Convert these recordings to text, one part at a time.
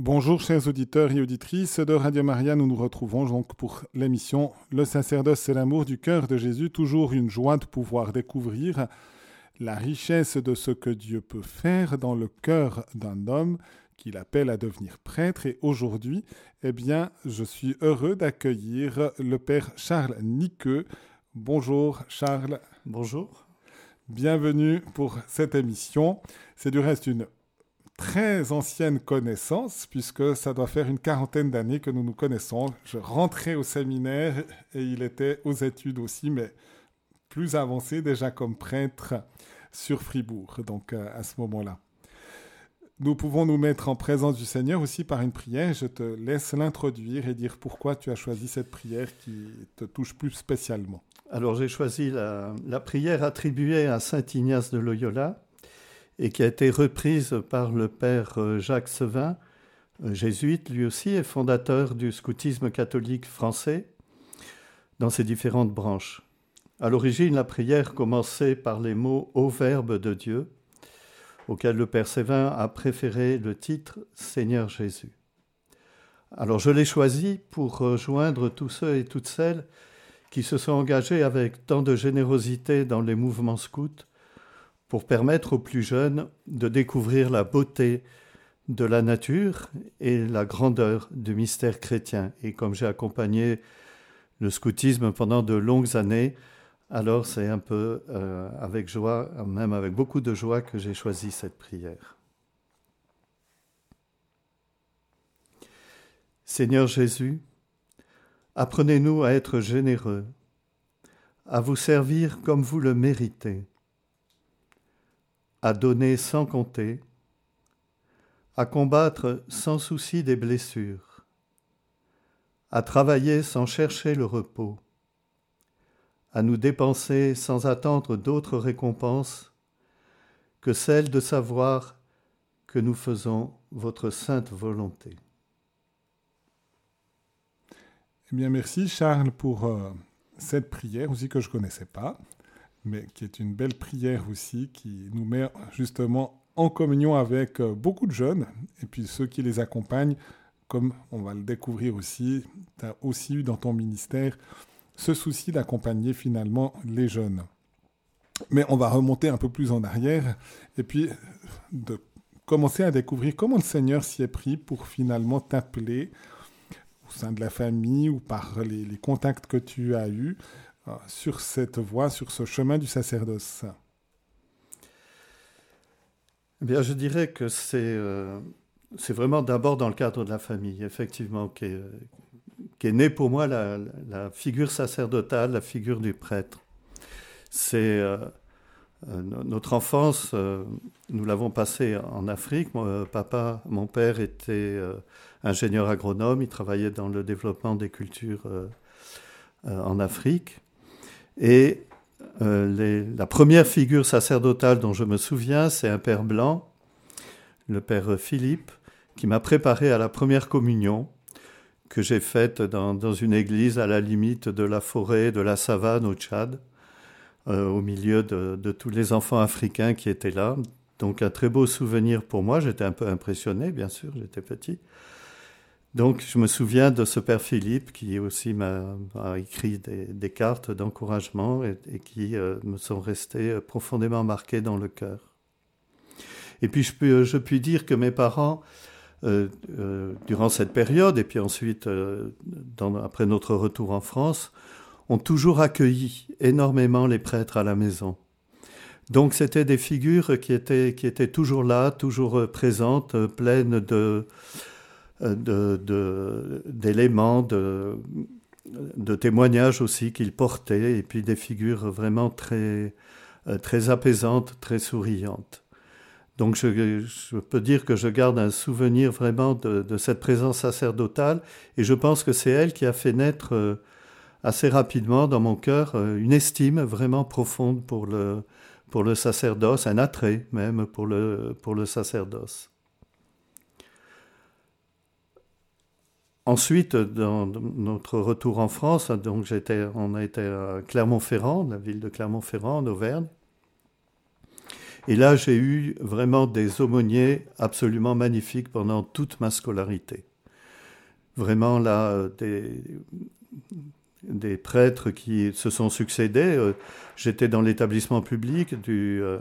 Bonjour chers auditeurs et auditrices de Radio Maria, nous nous retrouvons donc pour l'émission Le sacerdoce c'est l'amour du cœur de Jésus, toujours une joie de pouvoir découvrir la richesse de ce que Dieu peut faire dans le cœur d'un homme qu'il appelle à devenir prêtre et aujourd'hui, eh bien, je suis heureux d'accueillir le père Charles Niqueux. Bonjour Charles. Bonjour. Bienvenue pour cette émission. C'est du reste une très ancienne connaissance, puisque ça doit faire une quarantaine d'années que nous nous connaissons. Je rentrais au séminaire et il était aux études aussi, mais plus avancé déjà comme prêtre sur Fribourg, donc euh, à ce moment-là. Nous pouvons nous mettre en présence du Seigneur aussi par une prière. Je te laisse l'introduire et dire pourquoi tu as choisi cette prière qui te touche plus spécialement. Alors j'ai choisi la, la prière attribuée à Saint Ignace de Loyola et qui a été reprise par le père euh, Jacques Sevin, euh, jésuite lui aussi et fondateur du scoutisme catholique français dans ses différentes branches. À l'origine, la prière commençait par les mots Au Verbe de Dieu, auquel le Père Sévin a préféré le titre Seigneur Jésus. Alors je l'ai choisi pour rejoindre tous ceux et toutes celles qui se sont engagés avec tant de générosité dans les mouvements scouts pour permettre aux plus jeunes de découvrir la beauté de la nature et la grandeur du mystère chrétien. Et comme j'ai accompagné le scoutisme pendant de longues années, alors c'est un peu euh, avec joie, même avec beaucoup de joie, que j'ai choisi cette prière. Seigneur Jésus, apprenez-nous à être généreux, à vous servir comme vous le méritez à donner sans compter, à combattre sans souci des blessures, à travailler sans chercher le repos, à nous dépenser sans attendre d'autres récompenses que celle de savoir que nous faisons votre sainte volonté. Eh bien, merci Charles pour euh, cette prière aussi que je ne connaissais pas mais qui est une belle prière aussi, qui nous met justement en communion avec euh, beaucoup de jeunes, et puis ceux qui les accompagnent, comme on va le découvrir aussi, tu as aussi eu dans ton ministère ce souci d'accompagner finalement les jeunes. Mais on va remonter un peu plus en arrière, et puis de commencer à découvrir comment le Seigneur s'y est pris pour finalement t'appeler au sein de la famille ou par les, les contacts que tu as eus sur cette voie, sur ce chemin du sacerdoce eh bien, Je dirais que c'est euh, vraiment d'abord dans le cadre de la famille, effectivement, qui est, née pour moi la, figure sacerdotale, la figure du prêtre. C'est euh, euh, notre enfance, nous l'avons passée en Afrique. Papa, mon père était ingénieur agronome, il travaillait dans le développement des cultures en Afrique. Et euh, la première figure sacerdotale dont je me souviens, c'est un père blanc, le père Philippe, qui m'a préparé à la première communion que j'ai faite dans, une église à la limite de la forêt, de la savane au Tchad, euh, au milieu de, de, tous les enfants africains qui étaient là. Donc un très beau souvenir pour moi. J'étais un peu impressionné, bien sûr, j'étais petit. Donc, je me souviens de ce père Philippe qui aussi m'a écrit des, cartes d'encouragement et, qui euh, me sont restées euh, profondément marquées dans le cœur. Et puis, je, puis dire que mes parents, euh, durant cette période, et puis ensuite, après notre retour en France, ont toujours accueilli énormément les prêtres à la maison. Donc, c'était des figures qui étaient, qui étaient toujours là, toujours présentes, pleines de d'éléments, de, témoignages aussi qu'il portait, et puis des figures vraiment très, euh, très apaisantes, très souriantes. Donc je, peux dire que je garde un souvenir vraiment de, de, cette présence sacerdotale, et je pense que c'est elle qui a fait naître euh, assez rapidement dans mon cœur euh, une estime vraiment profonde pour le, pour le sacerdoce, un attrait même pour le, pour le sacerdoce. Ensuite, dans notre retour en France, donc on a été à Clermont-Ferrand, la ville de Clermont-Ferrand, en Auvergne. Et là, j'ai eu vraiment des aumôniers absolument magnifiques pendant toute ma scolarité. Vraiment, là, des, prêtres qui se sont succédés. J'étais dans l'établissement public du, euh,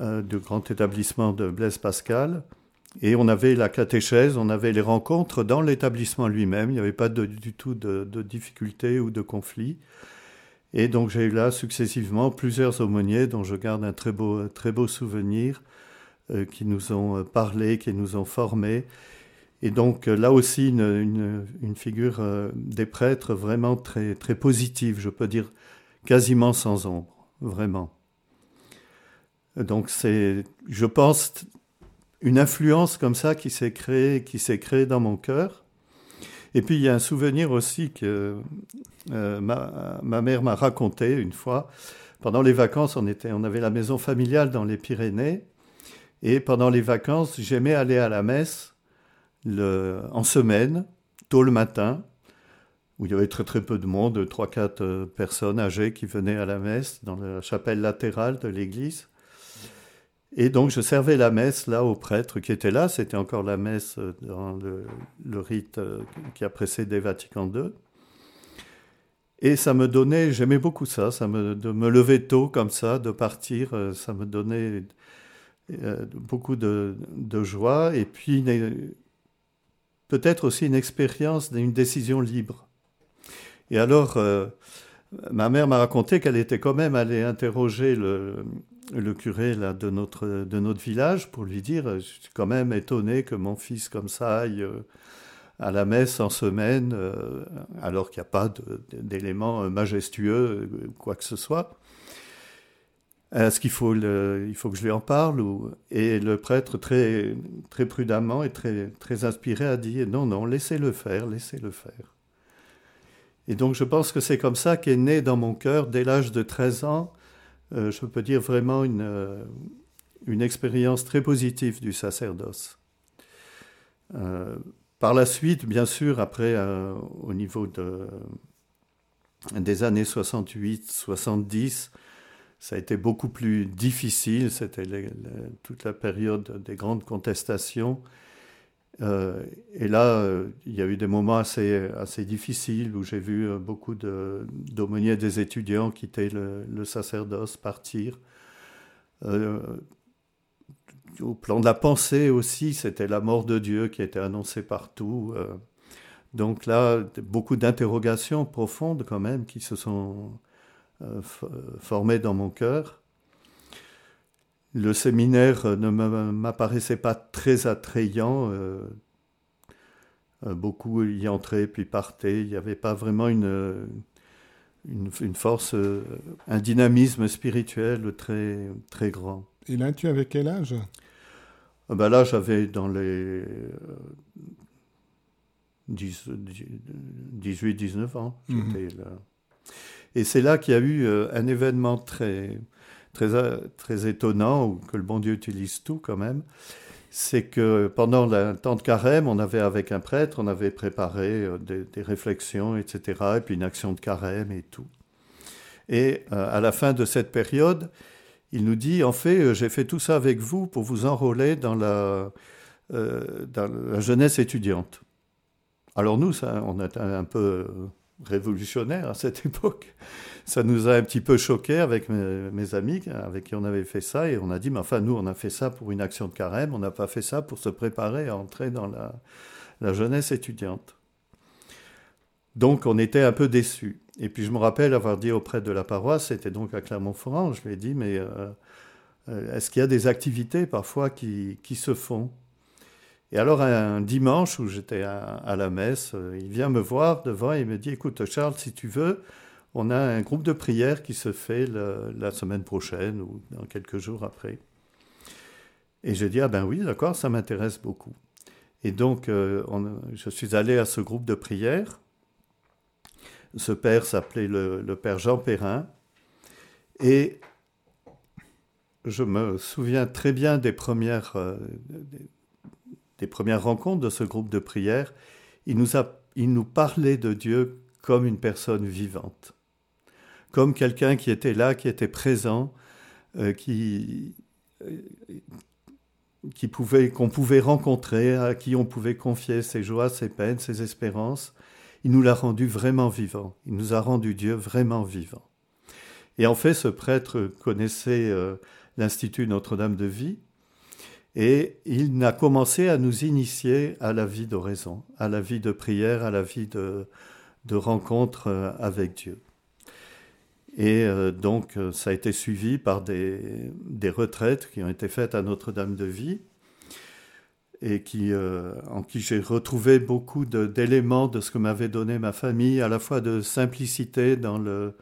euh, du, grand établissement de Blaise Pascal. Et on avait la catéchèse, on avait les rencontres dans l'établissement lui-même. Il n'y avait pas du tout de, difficultés ou de conflits. Et donc j'ai eu là successivement plusieurs aumôniers dont je garde un très beau, très beau souvenir, qui nous ont parlé, qui nous ont formés et donc là aussi, une, figure euh, des prêtres vraiment très, très positive, je peux dire quasiment sans ombre, vraiment. Donc c'est, je pense, une influence comme ça qui s'est créée, qui s'est créée dans mon cœur. Et puis il y a un souvenir aussi que euh, ma, mère m'a raconté une fois. Pendant les vacances, on, était, on avait la maison familiale dans les Pyrénées. Et pendant les vacances, j'aimais aller à la messe en semaine, tôt le matin, où il y avait très très peu de monde, 3-4 euh, personnes âgées qui venaient à la messe dans la chapelle latérale de l'église. Et donc je servais la messe là au prêtre qui était là, c'était encore la messe euh, dans le, rite euh, qui a précédé Vatican II. Et ça me donnait, j'aimais beaucoup ça, ça me, de me lever tôt comme ça, de partir, ça me donnait beaucoup de, joie. Et puis peut-être aussi une expérience d'une décision libre. Et alors, euh, ma mère m'a raconté qu'elle était quand même allée interroger le, le curé de, notre, de notre village pour lui dire Je suis quand même étonné que mon fils, comme ça, aille euh, à la messe en semaine, euh, alors qu'il n'y a pas d'éléments majestueux, quoi que ce soit. Est-ce qu'il faut, faut que je lui en parle ou... Et le prêtre, très, très prudemment et très, très inspiré, a dit non, non, laissez-le faire, laissez-le faire. Et donc je pense que c'est comme ça qu'est né dans mon cœur, dès l'âge de 13 ans, euh, je peux dire vraiment une, euh, une expérience très positive du sacerdoce. Euh, par la suite, bien sûr, après, au niveau de, des années 68, 70, ça a été beaucoup plus difficile. C'était toute la période des grandes contestations. Euh, et là, euh, il y a eu des moments assez, difficiles où j'ai vu euh, beaucoup d'aumôniers des étudiants quitter le, sacerdoce, partir. au plan de la pensée aussi, c'était la mort de Dieu qui était annoncée partout. donc là, beaucoup d'interrogations profondes quand même qui se sont euh, formé dans mon cœur. Le séminaire ne m'apparaissait pas très attrayant. Euh, euh, beaucoup y entraient puis partaient. Il n'y avait pas vraiment une, une, force, un dynamisme spirituel très, très grand. Et là, tu avais quel âge? Ben Là, j'avais dans les 18-19 ans. J'étais là. Et c'est là qu'il y a eu euh, un événement très, très, euh, très étonnant, ou que le bon Dieu utilise tout quand même. C'est que pendant le temps de carême, on avait avec un prêtre, on avait préparé euh, des, réflexions, etc., et puis une action de carême et tout. Et à la fin de cette période, il nous dit, en fait, j'ai fait tout ça avec vous pour vous enrôler dans la, dans la jeunesse étudiante. Alors nous, on était un peu révolutionnaire à cette époque. Ça nous a un petit peu choqué avec mes, amis avec qui on avait fait ça et on a dit, mais enfin, nous, on a fait ça pour une action de carême, on n'a pas fait ça pour se préparer à entrer dans la, la jeunesse étudiante. Donc, on était un peu déçus. Et puis, je me rappelle avoir dit auprès de la paroisse, c'était donc à Clermont-Ferrand, je lui ai dit, mais euh, euh, est-ce qu'il y a des activités parfois qui, qui se font? Et alors un dimanche où j'étais à, la messe, euh, il vient me voir devant et il me dit, écoute Charles, si tu veux, on a un groupe de prière qui se fait la semaine prochaine ou dans quelques jours après. Et j'ai dit, ah ben oui, d'accord, ça m'intéresse beaucoup. Et donc, euh, je suis allé à ce groupe de prière. Ce père s'appelait le, père Jean Perrin. Et je me souviens très bien des premières, euh, premières rencontres de ce groupe de prière, il nous, a, il nous parlait de Dieu comme une personne vivante, comme quelqu'un qui était là, qui était présent, euh, qui, qui pouvait, qu'on pouvait rencontrer, à qui on pouvait confier ses joies, ses peines, ses espérances. Il nous l'a rendu vraiment vivant. Il nous a rendu Dieu vraiment vivant. Et en fait, ce prêtre connaissait euh, l'Institut Notre-Dame de Vie et il a commencé à nous initier à la vie d'oraison, à la vie de prière, à la vie de, rencontre euh, avec Dieu. Et euh, donc, euh, ça a été suivi par des, des, retraites qui ont été faites à Notre-Dame de Vie et qui, euh, en qui j'ai retrouvé beaucoup d'éléments de, ce que m'avait donné ma famille, à la fois de simplicité dans, le,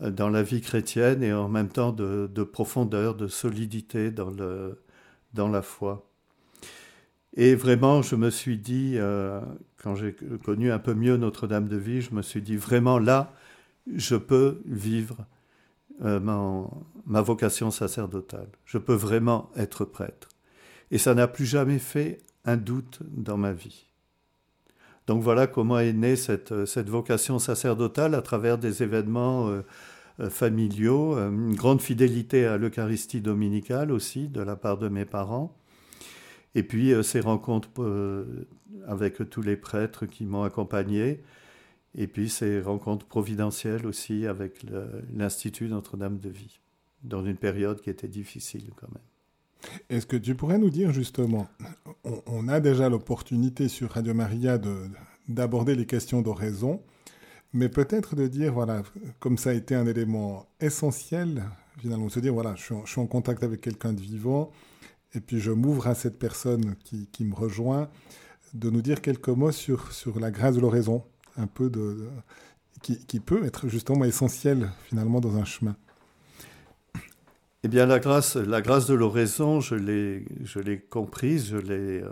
dans la vie chrétienne et en même temps de, de profondeur, de solidité dans, le, dans la foi. Et vraiment, je me suis dit, quand j'ai connu un peu mieux Notre-Dame de Vie, je me suis dit vraiment là, je peux vivre euh, ma, vocation sacerdotale. Je peux vraiment être prêtre. Et ça n'a plus jamais fait un doute dans ma vie. Donc voilà comment est née cette, vocation sacerdotale à travers des événements euh, euh, familiaux, une grande fidélité à l'Eucharistie dominicale aussi de la part de mes parents, et puis ces rencontres avec tous les prêtres qui m'ont accompagné, et puis ces rencontres providentielles aussi avec l'Institut Notre-Dame de Vie, dans une période qui était difficile quand même. Est-ce que tu pourrais nous dire justement, on, a déjà l'opportunité sur Radio Maria d'aborder les questions d'oraison, mais peut-être de dire, voilà, comme ça a été un élément essentiel, finalement, se dire, voilà, je suis en, je suis en contact avec quelqu'un de vivant, et puis je m'ouvre à cette personne qui, qui, me rejoint, de nous dire quelques mots sur, sur la grâce de l'oraison, un peu de, qui, peut être justement essentiel finalement dans un chemin. Eh bien, la grâce, la grâce de l'oraison, je l'ai, je l'ai comprise, je l'ai euh,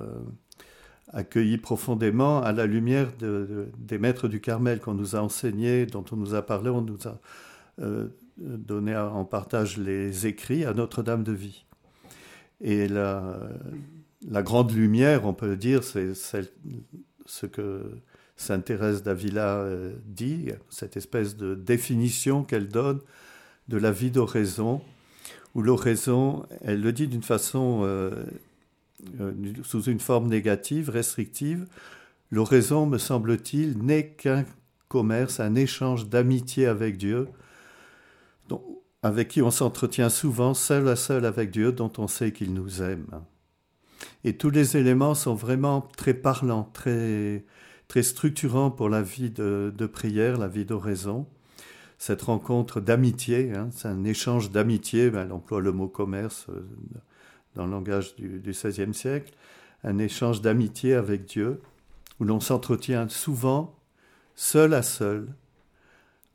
accueillie profondément à la lumière de, des maîtres du Carmel qu'on nous a enseignés, dont on nous a parlé, on nous a euh, donné en partage les écrits à Notre-Dame de Vie. Et la, la grande lumière, on peut dire, c'est ce que Sainte Thérèse d'Avila euh, dit, cette espèce de définition qu'elle donne de la vie d'oraison, où l'oraison, elle le dit d'une façon, euh, euh, sous une forme négative, restrictive, l'oraison, me semble-t-il, n'est qu'un commerce, un échange d'amitié avec Dieu, avec qui on s'entretient souvent seul à seul avec Dieu, dont on sait qu'il nous aime. Et tous les éléments sont vraiment très parlants, très, très structurant pour la vie de, prière, la vie d'oraison. Cette rencontre d'amitié, hein, c'est un échange d'amitié, ben, elle emploie le mot commerce euh, dans le langage du, XVIe siècle, un échange d'amitié avec Dieu, où l'on s'entretient souvent seul à seul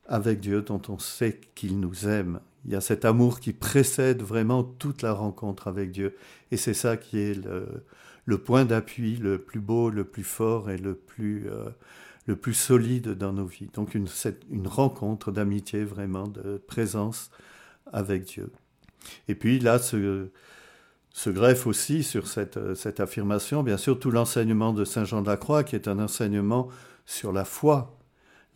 avec Dieu dont on sait qu'il nous aime. Il y a cet amour qui précède vraiment toute la rencontre avec Dieu. Et c'est ça qui est le, le point d'appui le plus beau, le plus fort et le plus, euh, le plus solide dans nos vies. Donc une, une rencontre d'amitié vraiment, de présence avec Dieu. Et puis là, se greffe aussi sur cette, cette affirmation, bien sûr, tout l'enseignement de Saint Jean de la Croix, qui est un enseignement sur la foi.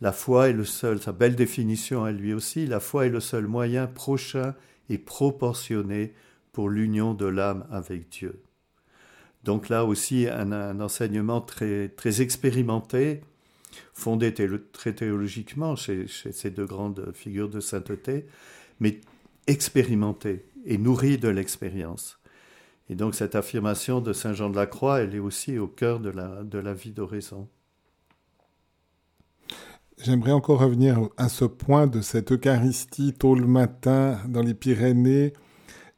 La foi est le seul, sa belle définition à lui aussi, la foi est le seul moyen prochain et proportionné pour l'union de l'âme avec Dieu. Donc là aussi, un, enseignement très, expérimenté, fondé très théologiquement chez, ces deux grandes figures de sainteté, mais expérimenté et nourri de l'expérience. Et donc cette affirmation de Saint Jean de la Croix, elle est aussi au cœur de la, de la vie d'oraison. J'aimerais encore revenir à ce point de cette Eucharistie tôt le matin dans les Pyrénées,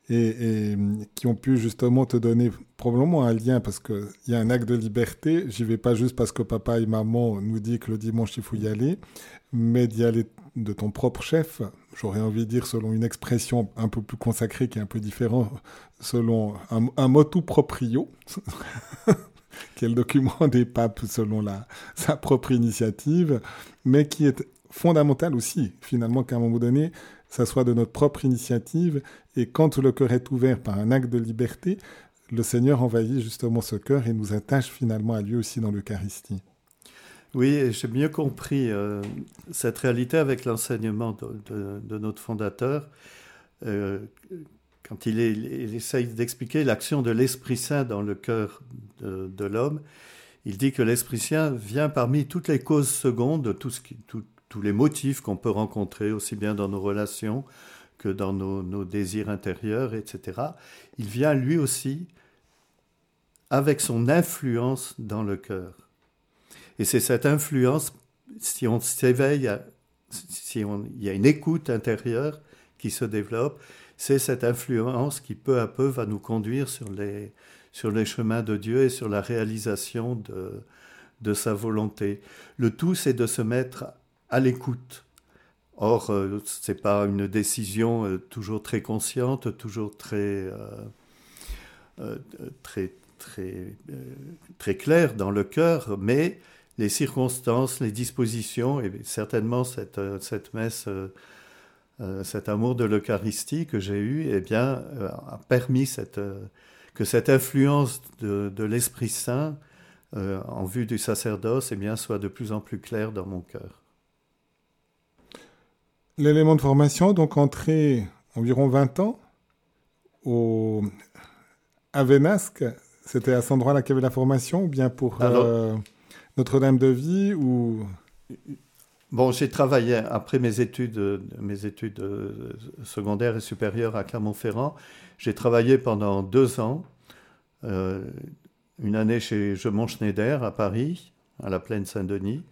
et, qui ont pu justement te donner probablement un lien parce qu'il y a un acte de liberté. J'y vais pas juste parce que papa et maman nous disent que le dimanche il faut y aller, mais d'y aller de ton propre chef. J'aurais envie de dire selon une expression un peu plus consacrée qui est un peu différente, selon un, un motu proprio. qui est le document des papes selon la, sa propre initiative, mais qui est fondamental aussi, finalement, qu'à un moment donné, ça soit de notre propre initiative. Et quand le cœur est ouvert par un acte de liberté, le Seigneur envahit justement ce cœur et nous attache finalement à lui aussi dans l'Eucharistie. Oui, j'ai mieux compris euh, cette réalité avec l'enseignement de, notre fondateur, euh, quand il, essaye d'expliquer l'action de l'Esprit Saint dans le cœur de, l'homme, il dit que l'Esprit Saint vient parmi toutes les causes secondes, tous les motifs qu'on peut rencontrer, aussi bien dans nos relations que dans nos, désirs intérieurs, etc. Il vient lui aussi avec son influence dans le cœur. Et c'est cette influence, si on s'éveille, si il y a une écoute intérieure qui se développe, c'est cette influence qui peu à peu va nous conduire sur les, sur les chemins de Dieu et sur la réalisation de, de sa volonté. Le tout, c'est de se mettre à l'écoute. Or, euh, ce n'est pas une décision euh, toujours très consciente, toujours très, euh, très, très, très claire dans le cœur, mais les circonstances, les dispositions, et certainement cette, cette messe cet amour de l'Eucharistie que j'ai eu eh bien, a permis que cette influence de, l'Esprit Saint en vue du sacerdoce eh bien, soit de plus en plus claire dans mon cœur. L'élément de formation, donc entré environ 20 ans au... à Vénasque, c'était à cet endroit-là qu'il y avait la formation, ou bien pour Notre-Dame de Vie ou... Bon, j'ai travaillé après mes études, mes études euh, secondaires et supérieures à Clermont-Ferrand. J'ai travaillé pendant deux ans, euh, une année chez Jemont Schneider à Paris, à la plaine Saint-Denis,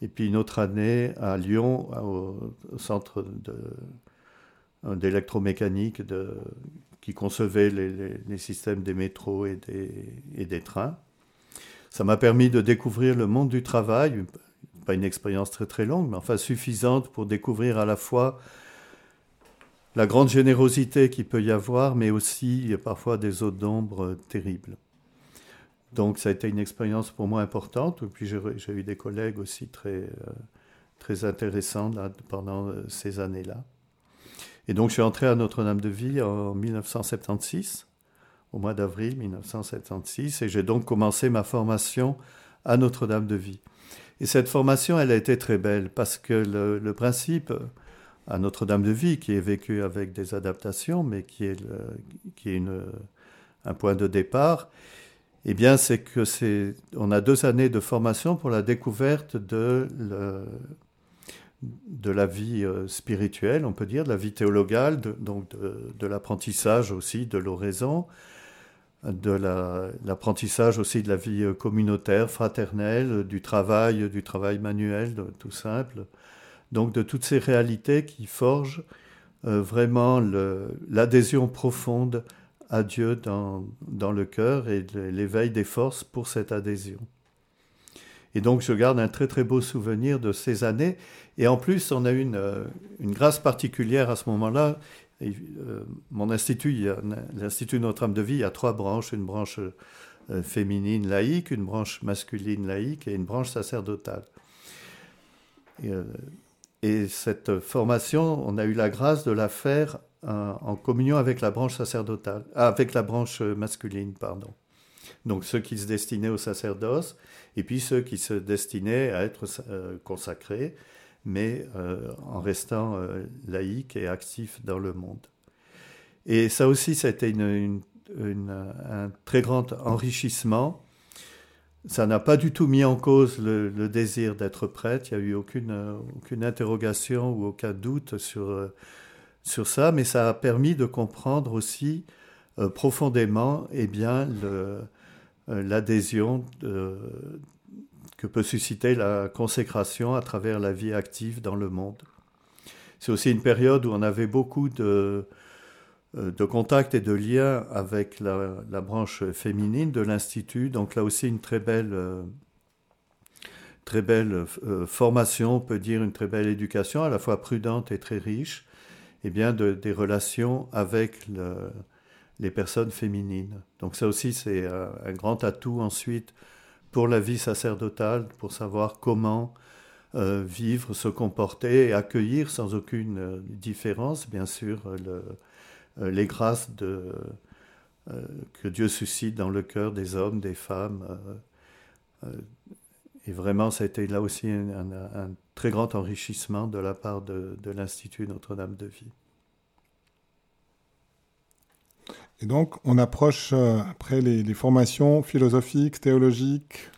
et puis une autre année à Lyon, au, centre d'électromécanique qui concevait les, systèmes des métros et des, et des trains. Ça m'a permis de découvrir le monde du travail, pas une expérience très très longue, mais enfin suffisante pour découvrir à la fois la grande générosité qu'il peut y avoir, mais aussi parfois des eaux d'ombre terribles. Donc ça a été une expérience pour moi importante. Et puis j'ai eu des collègues aussi très, euh, très intéressants pendant euh, ces années-là. Et donc je suis entré à Notre-Dame-de-Vie en 1976, au mois d'avril 1976, et j'ai donc commencé ma formation à Notre-Dame-de-Vie. Et cette formation, elle a été très belle parce que le, principe à Notre-Dame-de-Vie, qui est vécu avec des adaptations, mais qui est, qui est un point de départ, eh bien, c'est que c'est, on a deux années de formation pour la découverte de, le, de la vie euh, spirituelle, on peut dire, de la vie théologale, donc de, de l'apprentissage aussi de l'oraison, de l'apprentissage aussi de la vie euh, communautaire, fraternelle, du travail, du travail manuel, tout simple. Donc de toutes ces réalités qui forgent euh, vraiment l'adhésion profonde à Dieu dans, le cœur et l'éveil des forces pour cette adhésion. Et donc je garde un très très beau souvenir de ces années. Et en plus, on a euh, une grâce particulière à ce moment-là. Euh, mon institut, l'Institut Notre-Dame de Vie, a trois branches, une branche euh, féminine laïque, une branche masculine laïque et une branche sacerdotale. Et, euh, cette formation, on a eu la grâce de la faire en communion avec la branche sacerdotale, avec la branche masculine, pardon. Donc ceux qui se destinaient au sacerdoce, et puis ceux qui se destinaient à être consacrés mais euh, en restant euh, et actif dans le monde. Et ça aussi, ça a été un très grand enrichissement. Ça n'a pas du tout mis en cause le, désir d'être prêtre. Il n'y a eu aucune, aucune interrogation ou aucun doute sur, sur ça, mais ça a permis de comprendre aussi euh, profondément eh bien, l'adhésion que peut susciter la consécration à travers la vie active dans le monde. C'est aussi une période où on avait beaucoup de, euh, de contacts et de liens avec la, branche féminine de l'Institut. Donc là aussi une très belle, euh, très belle euh, formation, on peut dire une très belle éducation, à la fois prudente et très riche, et bien de, des relations avec les personnes féminines. Donc ça aussi c'est un grand atout ensuite pour la vie sacerdotale, pour savoir comment euh, vivre, se comporter et accueillir sans aucune euh, différence, bien sûr, euh, les grâces que Dieu suscite dans le cœur des hommes, des femmes. et vraiment, ça a été là aussi un, très grand enrichissement de la part de, de l'Institut Notre-Dame de Vie. Et donc, on approche euh, après les, formations philosophiques, théologiques.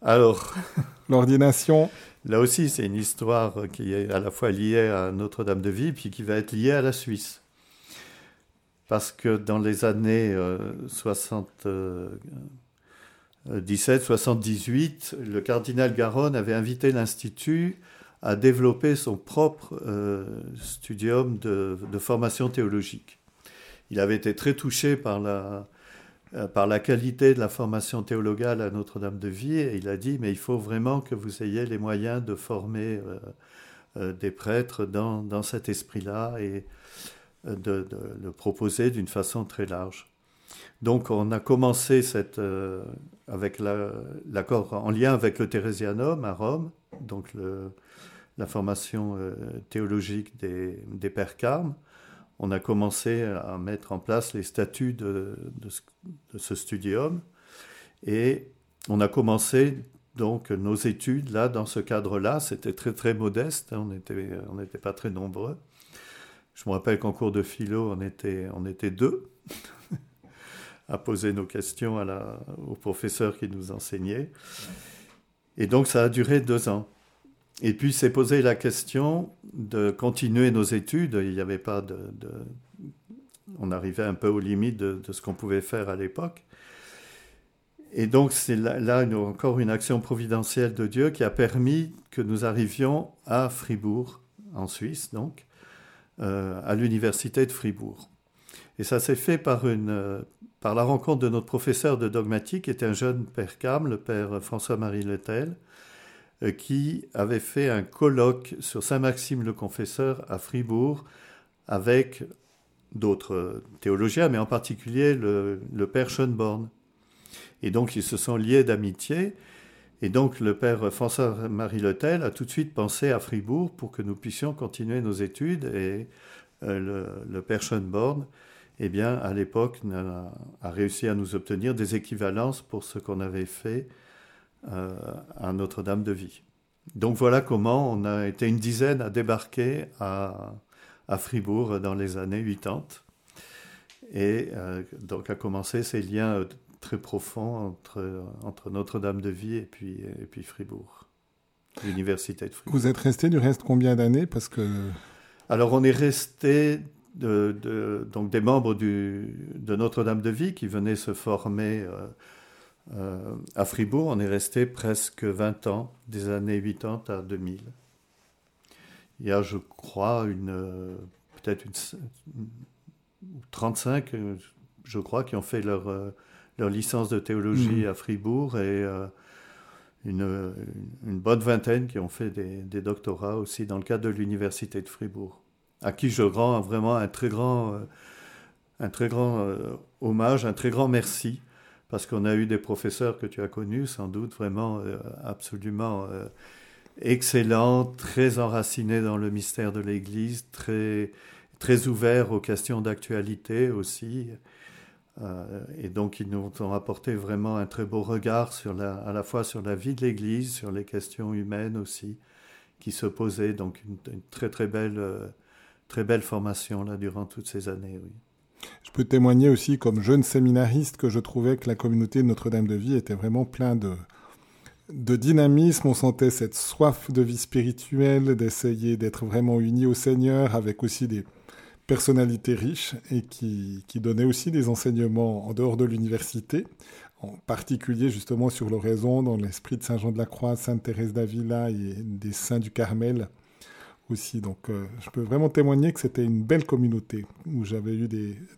Alors, l'ordination. Là aussi, c'est une histoire qui est à la fois liée à Notre-Dame de Vie, puis qui va être liée à la Suisse. Parce que dans les années 77, 78, euh, le cardinal Garonne avait invité l'Institut à développer son propre euh, studium de, formation théologique. Il avait été très touché par la, euh, par la qualité de la formation théologale à Notre-Dame de Vie et il a dit mais il faut vraiment que vous ayez les moyens de former euh, des prêtres dans, dans cet esprit-là et de, le proposer d'une façon très large. Donc on a commencé cette, avec l'accord en lien avec le Thérésianum à Rome, donc le, la formation euh, théologique des, pères carmes, on a commencé à mettre en place les statuts de, ce studium et on a commencé donc nos études là dans ce cadre-là. C'était très très modeste, hein. on n'était pas très nombreux. Je me rappelle qu'en cours de philo, on était, on était deux à poser nos questions au professeur qui nous enseignait. Et donc ça a duré deux ans. Et puis s'est posé la question de continuer nos études. Il n'y avait pas de, On arrivait un peu aux limites de, ce qu'on pouvait faire à l'époque. Et donc c'est là, encore une action providentielle de Dieu qui a permis que nous arrivions à Fribourg, en Suisse donc, euh, à l'université de Fribourg. Et ça s'est fait par, une, par la rencontre de notre professeur de dogmatique, qui était un jeune père Cam, le père François-Marie Letel, qui avait fait un colloque sur Saint-Maxime le Confesseur à Fribourg avec d'autres théologiens, mais en particulier le, père Schönborn. Et donc ils se sont liés d'amitié. Et donc le père François-Marie Letel a tout de suite pensé à Fribourg pour que nous puissions continuer nos études. Et euh, le, père Schönborn, eh bien, à l'époque, a, réussi à nous obtenir des équivalences pour ce qu'on avait fait euh, à Notre-Dame de Vie. Donc voilà comment on a été une dizaine à débarquer à, Fribourg dans les années 80 et euh, donc a commencé ces liens euh, très profonds entre, entre Notre-Dame de Vie et puis, et puis Fribourg, l'université de Fribourg. Vous êtes resté du reste combien d'années? Parce que... Alors on est resté de, donc des membres du, de Notre-Dame de Vie qui venaient se former euh, à Fribourg, on est resté presque 20 ans, des années 80 à 2000. Il y a, je crois, une, peut-être une, 35, je crois, qui ont fait leur, euh, leur licence de théologie mmh. à Fribourg et euh, une, une, bonne vingtaine qui ont fait des, des, doctorats aussi dans le cadre de l'université de Fribourg, à qui je rends vraiment un très grand, un très grand hommage, un très grand merci parce qu'on a eu des professeurs que tu as connus, sans doute vraiment euh, absolument euh, excellents, très enracinés dans le mystère de l'Église, très, très ouverts aux questions d'actualité aussi. Euh, et donc, ils nous ont apporté vraiment un très beau regard à la fois sur la vie de l'Église, sur les questions humaines aussi, qui se posaient. Donc, une, une très, très belle, très belle formation là, durant toutes ces années, oui. Je peux témoigner aussi comme jeune séminariste que je trouvais que la communauté de Notre-Dame de Vie était vraiment plein de, de dynamisme. On sentait cette soif de vie spirituelle, d'essayer d'être vraiment unis au Seigneur, avec aussi des personnalités riches et qui, qui donnaient aussi des enseignements en dehors de l'université, en particulier justement sur l'oraison, dans l'esprit de Saint Jean de la Croix, Sainte Thérèse d'Avila et des saints du Carmel Donc, euh, je peux vraiment témoigner que c'était une belle communauté où j'avais eu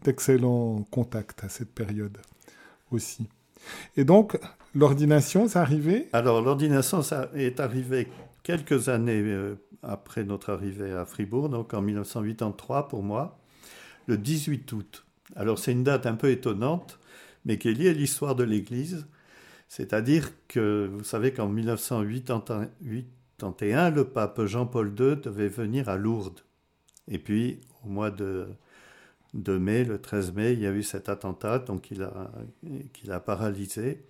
d'excellents contacts à cette période aussi. Et donc, l'ordination, ça arrivé? Alors, l'ordination, est arrivé quelques années euh, après notre arrivée à Fribourg, donc en 1983 pour moi, le 18 août. Alors, c'est une date un peu étonnante, mais qui est liée à l'histoire de l'Église. C'est-à-dire que vous savez qu'en 1988, le pape Jean-Paul II devait venir à Lourdes. Et puis, au mois de, mai, le 13 mai, il y a eu cet attentat, donc il a, qu'il a paralysé.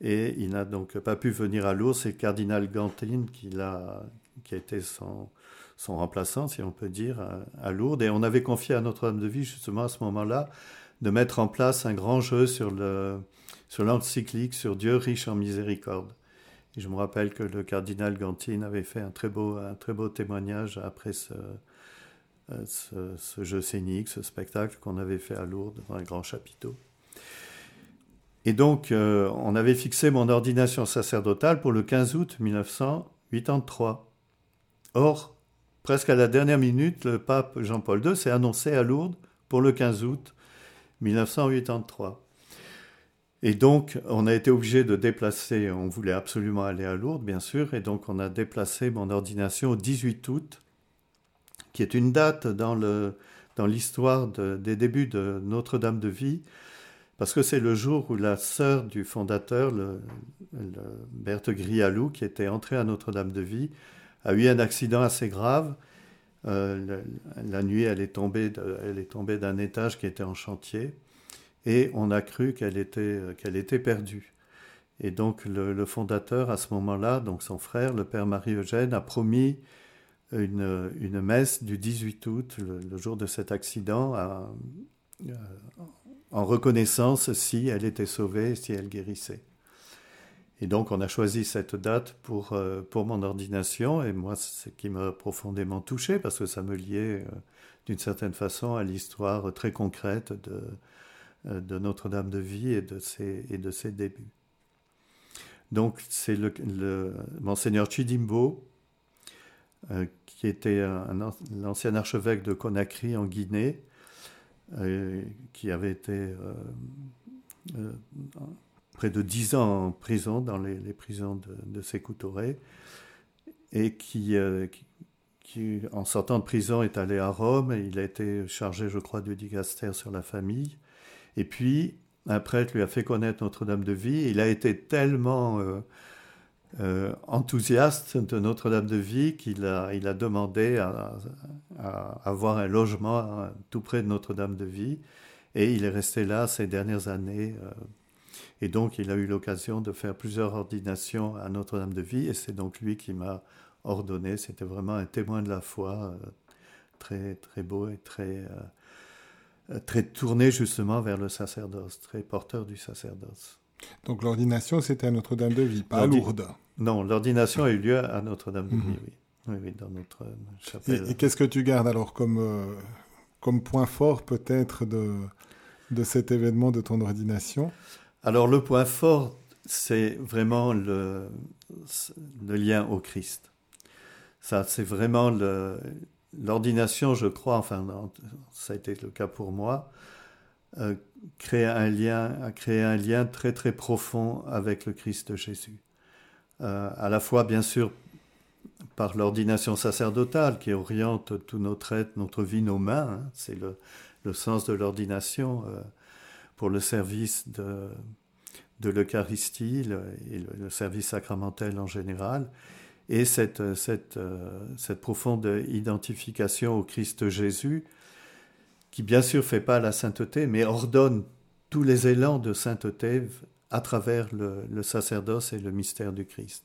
Et il n'a donc pas pu venir à Lourdes. C'est le cardinal Gantin qui, a, qui a été son, son remplaçant, si on peut dire, à, Lourdes. Et on avait confié à Notre-Dame de Vie, justement, à ce moment-là, de mettre en place un grand jeu sur le sur l'encyclique sur Dieu riche en miséricorde. Je me rappelle que le cardinal Gantine avait fait un très beau, témoignage après ce, euh, ce, jeu scénique, ce spectacle qu'on avait fait à Lourdes dans un grand chapiteau. Et donc, euh, on avait fixé mon ordination sacerdotale pour le 15 août 1983. Or, presque à la dernière minute, le pape Jean-Paul II s'est annoncé à Lourdes pour le 15 août 1983. Et donc, on a été obligé de déplacer, on voulait absolument aller à Lourdes, bien sûr, et donc on a déplacé mon ordination au 18 août, qui est une date dans, l'histoire des débuts de Notre-Dame de Vie, parce que c'est le jour où la sœur du fondateur, Berthe Grialou, qui était entrée à Notre-Dame de Vie, a eu un accident assez grave. Euh, la, nuit, elle est tombée d'un étage qui était en chantier et on a cru qu'elle était, qu'elle était perdue. Et donc le, fondateur, à ce moment-là, donc son frère, le père Marie-Eugène, a promis une, une, messe du 18 août, le, jour de cet accident, euh, en reconnaissance si elle était sauvée, si elle guérissait. Et donc on a choisi cette date pour, euh, pour mon ordination, et moi ce qui m'a profondément touché, parce que ça me liait euh, d'une certaine façon à l'histoire très concrète de, euh, de Notre-Dame de Vie et de ses, et de ses débuts. Donc c'est le, monseigneur Chidimbo, euh, qui était l'ancien archevêque de Conakry en Guinée, euh, qui avait été près de dix ans en prison, dans les, prisons de, de Sékou et qui, qui, en sortant de prison, est allé à Rome, et il a été chargé, je crois, du dicaster sur la famille, et puis, un prêtre lui a fait connaître Notre-Dame de Vie. Il a été tellement euh, euh, enthousiaste de Notre-Dame de Vie qu'il a, demandé à, avoir un logement hein, tout près de Notre-Dame de Vie. Et il est resté là ces dernières années. Euh, et donc, il a eu l'occasion de faire plusieurs ordinations à Notre-Dame de Vie. Et c'est donc lui qui m'a ordonné. C'était vraiment un témoin de la foi très, très beau et très euh, très tourné justement vers le sacerdoce, très porteur du sacerdoce. Donc l'ordination, c'était à Notre-Dame de Vie, pas à Lourdes. Non, l'ordination a eu lieu à Notre-Dame de Vie, mhm. oui. oui. oui. dans notre chapelle. Et, qu'est-ce que tu gardes alors comme, euh, comme point fort peut-être de, de cet événement de ton ordination? Alors le point fort, c'est vraiment le, le lien au Christ. Ça, c'est vraiment le, l'ordination, je crois, enfin, ça a été le cas pour moi, euh, crée un lien, a créé un lien très très profond avec le Christ Jésus. Euh, à la fois, bien sûr, par l'ordination sacerdotale qui oriente tout notre être, notre vie, nos mains, hein, c'est le, sens de l'ordination euh, pour le service de, l'Eucharistie et le, service sacramentel en général, et cette, cette, euh, cette, profonde identification au Christ Jésus, qui bien sûr fait pas la sainteté, mais ordonne tous les élans de sainteté à travers le, sacerdoce et le mystère du Christ.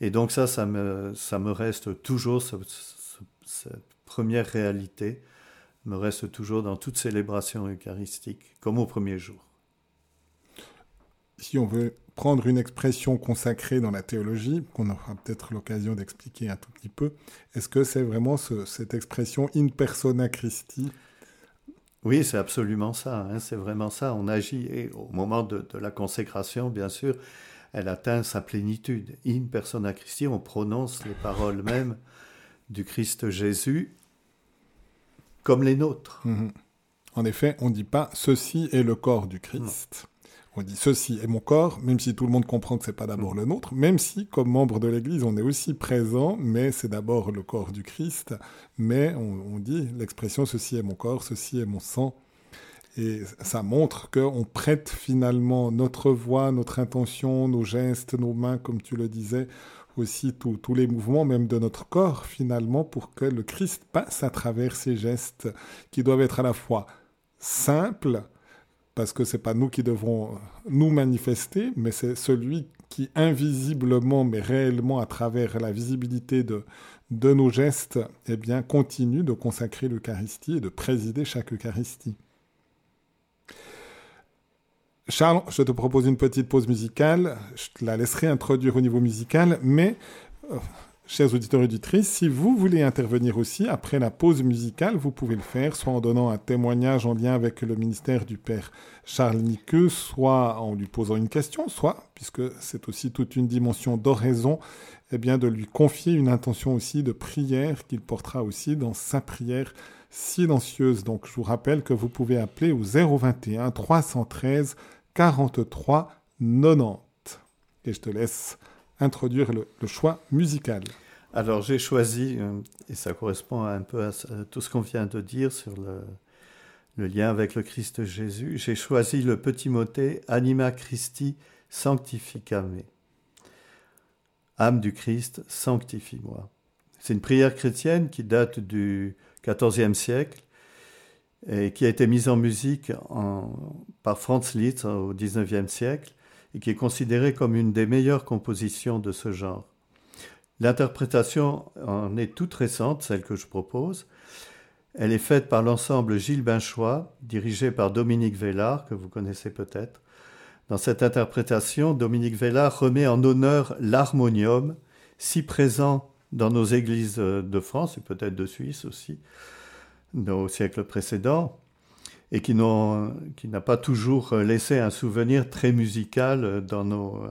Et donc ça, ça me, ça me reste toujours, cette première réalité me reste toujours dans toute célébration eucharistique, comme au premier jour. Si on veut prendre une expression consacrée dans la théologie, qu'on aura peut-être l'occasion d'expliquer un tout petit peu, est-ce que c'est vraiment cette expression in persona Christi? Oui, c'est absolument ça, hein, c'est vraiment ça. On agit, et au moment de, la consécration, bien sûr, elle atteint sa plénitude. In persona Christi, on prononce les paroles mêmes du Christ Jésus comme les nôtres. Mhm. En effet, on ne dit pas ceci est le corps du Christ. On dit ceci est mon corps, même si tout le monde comprend que c'est pas d'abord mm. le nôtre, même si comme membre de l'Église on est aussi présent, mais c'est d'abord le corps du Christ. Mais on, dit l'expression ceci est mon corps, ceci est mon sang. Et ça montre qu'on prête finalement notre voix, notre intention, nos gestes, nos mains, comme tu le disais, aussi tous les mouvements, même de notre corps, finalement, pour que le Christ passe à travers ces gestes qui doivent être à la fois simples, parce que c'est pas nous qui devrons nous manifester, mais c'est celui qui invisiblement, mais réellement à travers la visibilité de, de nos gestes, eh bien, continue de consacrer l'Eucharistie et de présider chaque Eucharistie. Charles, je te propose une petite pause musicale. Je te la laisserai introduire au niveau musical, mais euh, chers auditeurs et auditrices, si vous voulez intervenir aussi après la pause musicale, vous pouvez le faire, soit en donnant un témoignage en lien avec le ministère du Père Charles Niqueux, soit en lui posant une question, soit, puisque c'est aussi toute une dimension d'oraison, eh bien de lui confier une intention aussi de prière qu'il portera aussi dans sa prière silencieuse. Donc je vous rappelle que vous pouvez appeler au 021 313 43 90. Et je te laisse introduire le, choix musical. Alors j'ai choisi, euh, et ça correspond un peu à, tout ce qu'on vient de dire sur le, lien avec le Christ Jésus, j'ai choisi le petit motet Anima Christi Sanctificame. Âme du Christ, sanctifie-moi. C'est une prière chrétienne qui date du XIVe siècle et qui a été mise en musique par Franz Liszt au XIXe siècle et qui est considérée comme une des meilleures compositions de ce genre. L'interprétation en est toute récente, celle que je propose. Elle est faite par l'ensemble Gilles Binchois, dirigé par Dominique Vellard, que vous connaissez peut-être. Dans cette interprétation, Dominique Vellard remet en honneur l'harmonium, si présent dans nos églises de France et peut-être de Suisse aussi, au siècle précédent, et qui, n'a pas toujours laissé un souvenir très musical dans nos,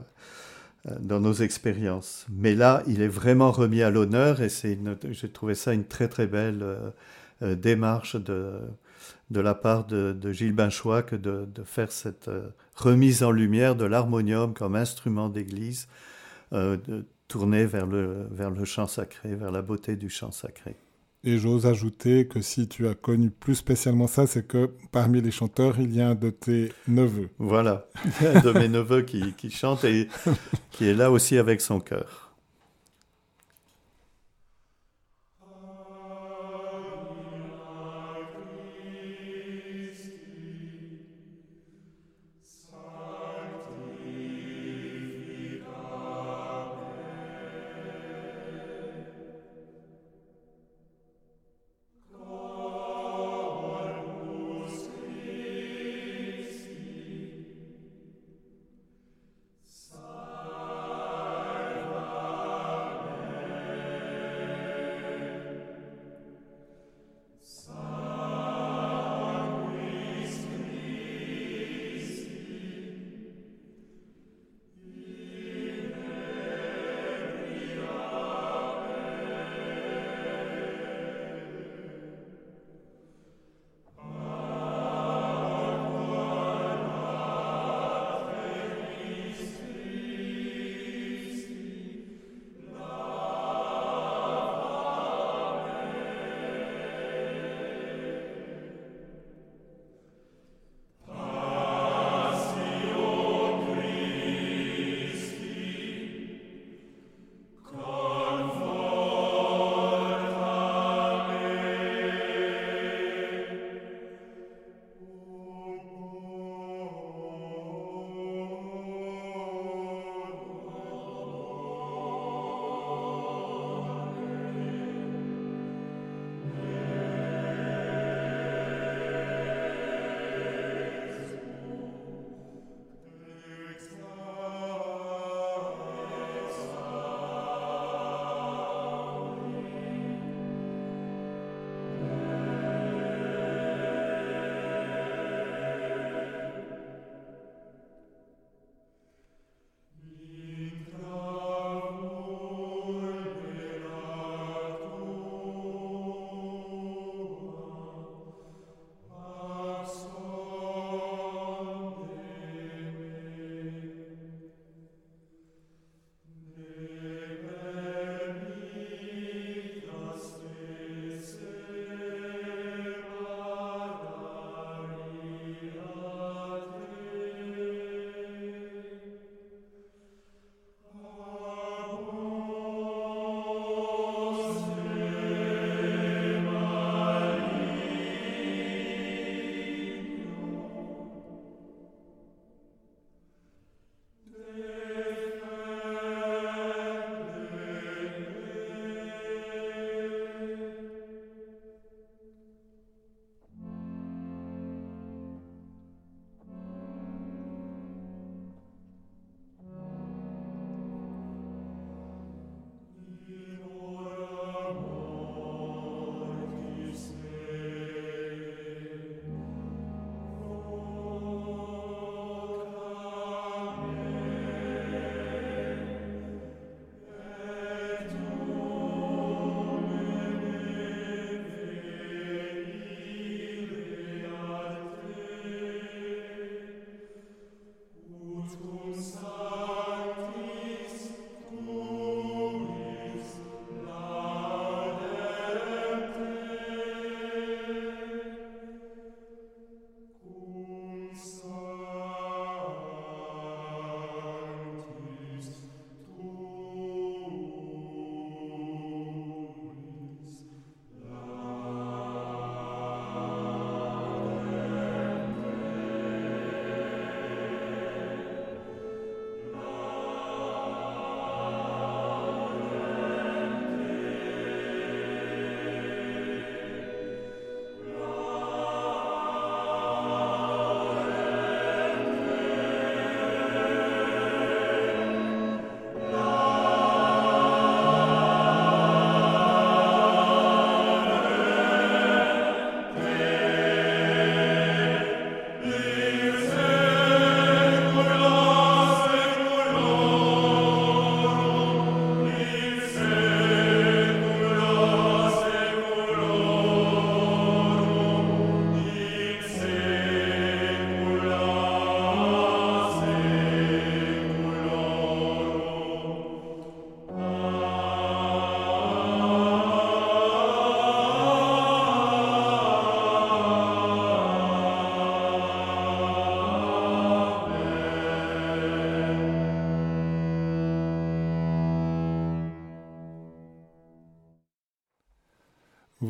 dans nos expériences. Mais là, il est vraiment remis à l'honneur et j'ai trouvé ça une très très belle euh, démarche de, de la part de, Gilles Binchois que de, faire cette euh, remise en lumière de l'harmonium comme instrument d'église, euh, tourné vers le, vers le chant sacré, vers la beauté du chant sacré. Et j'ose ajouter que si tu as connu plus spécialement ça, c'est que parmi les chanteurs, il y a un de tes neveux. Voilà, un de mes neveux qui, qui chante et qui est là aussi avec son cœur.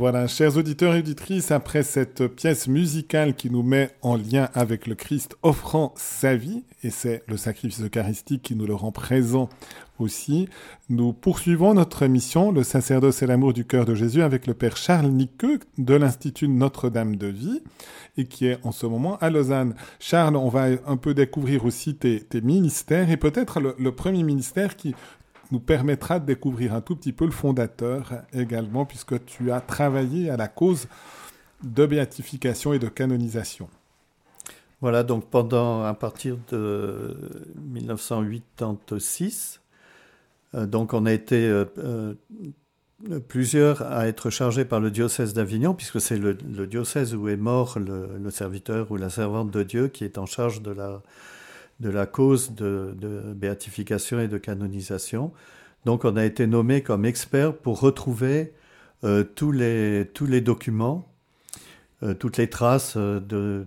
Voilà, chers auditeurs et auditrices, après cette pièce musicale qui nous met en lien avec le Christ offrant sa vie, et c'est le sacrifice eucharistique qui nous le rend présent aussi, nous poursuivons notre émission, le sacerdoce et l'amour du cœur de Jésus, avec le Père Charles Niqueux de l'Institut Notre-Dame de Vie, et qui est en ce moment à Lausanne. Charles, on va un peu découvrir aussi tes, ministères, et peut-être le premier ministère qui nous permettra de découvrir un tout petit peu le fondateur également, puisque tu as travaillé à la cause de béatification et de canonisation. Voilà, donc pendant, à partir de 1986, euh, donc on a été euh, euh, plusieurs à être chargés par le diocèse d'Avignon, puisque c'est le, diocèse où est mort le, serviteur ou la servante de Dieu qui est en charge de la, de la cause de, béatification et de canonisation. Donc on a été nommé comme expert pour retrouver euh, tous, les, documents, euh, toutes les traces euh, de,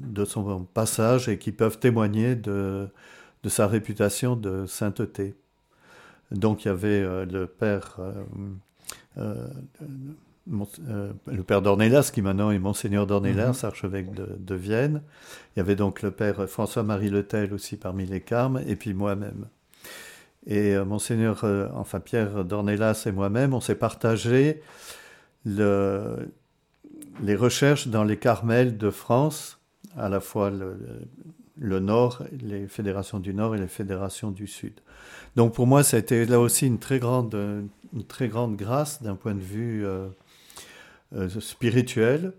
de, son passage et qui peuvent témoigner de, de sa réputation de sainteté. Donc il y avait le père euh, le père d'Ornelas, qui maintenant est Monseigneur d'Ornelas, mhm. archevêque de, Vienne. Il y avait donc le père François-Marie Letel aussi parmi les carmes, et puis moi-même. Et euh, Monseigneur, euh, enfin Pierre d'Ornelas et moi-même, on s'est partagé le, les recherches dans les Carmels de France, à la fois le, le, Nord, les fédérations du Nord et les fédérations du Sud. Donc pour moi, ça a été là aussi une très grande, une très grande grâce d'un point de vue spirituel,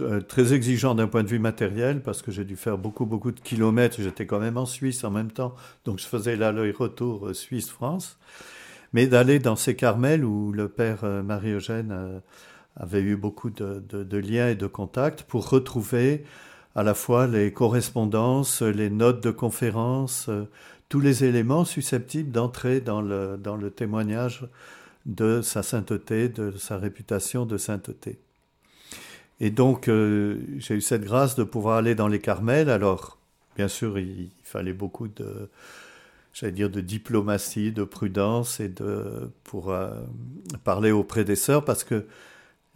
euh, très exigeant d'un point de vue matériel, parce que j'ai dû faire beaucoup, beaucoup de kilomètres. J'étais quand même en Suisse en même temps, donc je faisais l'aller-retour euh, Suisse-France. Mais d'aller dans ces Carmels où le père Marie-Eugène avait eu beaucoup de, de, liens et de contacts pour retrouver à la fois les correspondances, les notes de conférences, tous les éléments susceptibles d'entrer dans le, dans le témoignage de sa sainteté, de sa réputation de sainteté. Et donc, euh, j'ai eu cette grâce de pouvoir aller dans les Carmels. Alors, bien sûr, il, fallait beaucoup de, j'allais dire, de diplomatie, de prudence et de pour euh, parler auprès des sœurs, parce que